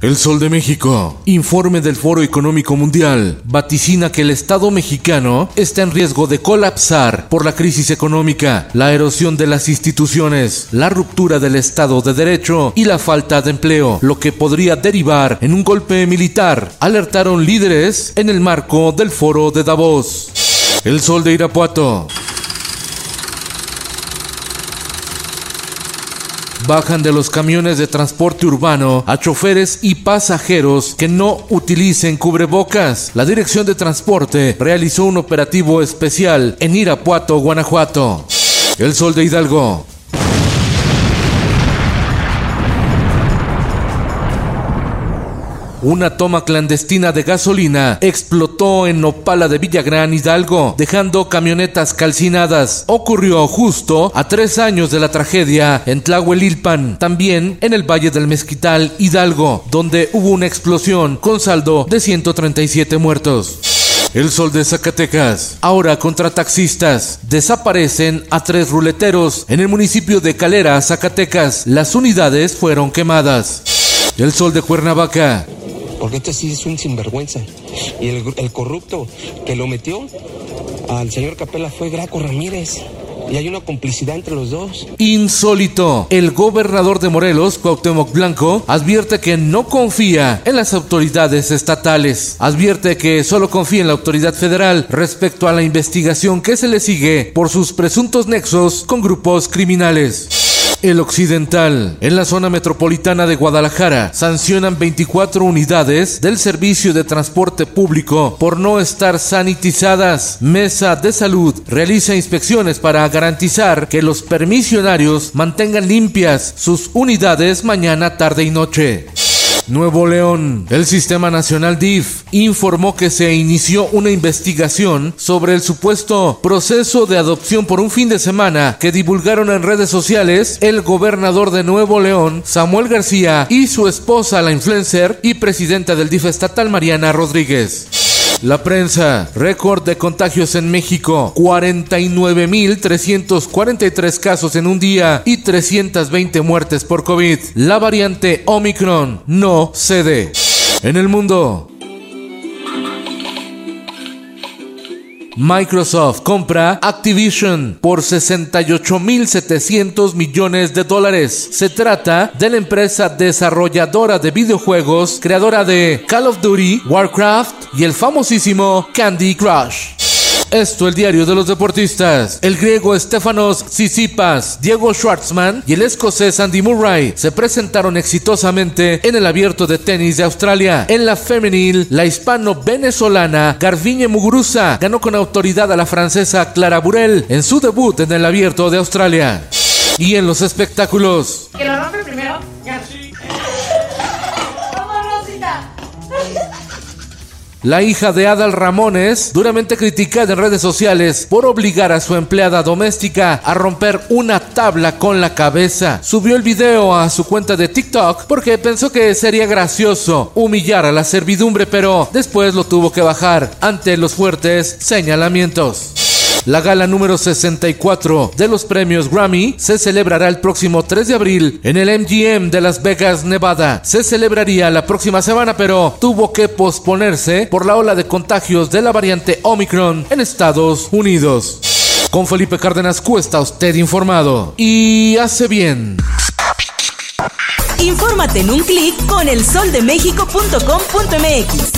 El Sol de México. Informe del Foro Económico Mundial. Vaticina que el Estado mexicano está en riesgo de colapsar por la crisis económica, la erosión de las instituciones, la ruptura del Estado de Derecho y la falta de empleo, lo que podría derivar en un golpe militar, alertaron líderes en el marco del Foro de Davos. El Sol de Irapuato. Bajan de los camiones de transporte urbano a choferes y pasajeros que no utilicen cubrebocas. La Dirección de Transporte realizó un operativo especial en Irapuato, Guanajuato. El Sol de Hidalgo. Una toma clandestina de gasolina explotó en Nopala de Villagrán, Hidalgo, dejando camionetas calcinadas. Ocurrió justo a tres años de la tragedia en Tlahuelilpan, también en el Valle del Mezquital, Hidalgo, donde hubo una explosión con saldo de 137 muertos. El sol de Zacatecas. Ahora contra taxistas. Desaparecen a tres ruleteros en el municipio de Calera, Zacatecas. Las unidades fueron quemadas. El sol de Cuernavaca. Porque este sí es un sinvergüenza. Y el, el corrupto que lo metió al señor Capela fue Graco Ramírez. Y hay una complicidad entre los dos. Insólito. El gobernador de Morelos, Cuauhtémoc Blanco, advierte que no confía en las autoridades estatales. Advierte que solo confía en la autoridad federal respecto a la investigación que se le sigue por sus presuntos nexos con grupos criminales. El Occidental. En la zona metropolitana de Guadalajara sancionan 24 unidades del servicio de transporte público por no estar sanitizadas. Mesa de Salud realiza inspecciones para garantizar que los permisionarios mantengan limpias sus unidades mañana, tarde y noche. Nuevo León. El Sistema Nacional DIF informó que se inició una investigación sobre el supuesto proceso de adopción por un fin de semana que divulgaron en redes sociales el gobernador de Nuevo León, Samuel García, y su esposa, la influencer y presidenta del DIF estatal, Mariana Rodríguez. La prensa, récord de contagios en México, 49.343 casos en un día y 320 muertes por COVID. La variante Omicron no cede. En el mundo, Microsoft compra Activision por 68.700 millones de dólares. Se trata de la empresa desarrolladora de videojuegos, creadora de Call of Duty, Warcraft y el famosísimo Candy Crush. Esto el diario de los deportistas. El griego Stefanos Tsitsipas, Diego Schwartzman y el escocés Andy Murray se presentaron exitosamente en el abierto de tenis de Australia. En la femenil, la hispano-venezolana Garbiñe Muguruza ganó con autoridad a la francesa Clara Burel en su debut en el abierto de Australia. Y en los espectáculos. La hija de Adal Ramones, duramente criticada en redes sociales por obligar a su empleada doméstica a romper una tabla con la cabeza, subió el video a su cuenta de TikTok porque pensó que sería gracioso humillar a la servidumbre, pero después lo tuvo que bajar ante los fuertes señalamientos. La gala número 64 de los premios Grammy se celebrará el próximo 3 de abril en el MGM de Las Vegas, Nevada. Se celebraría la próxima semana, pero tuvo que posponerse por la ola de contagios de la variante Omicron en Estados Unidos. Con Felipe Cárdenas Cuesta, usted informado. Y hace bien. Infórmate en un clic con elsoldemexico.com.mx.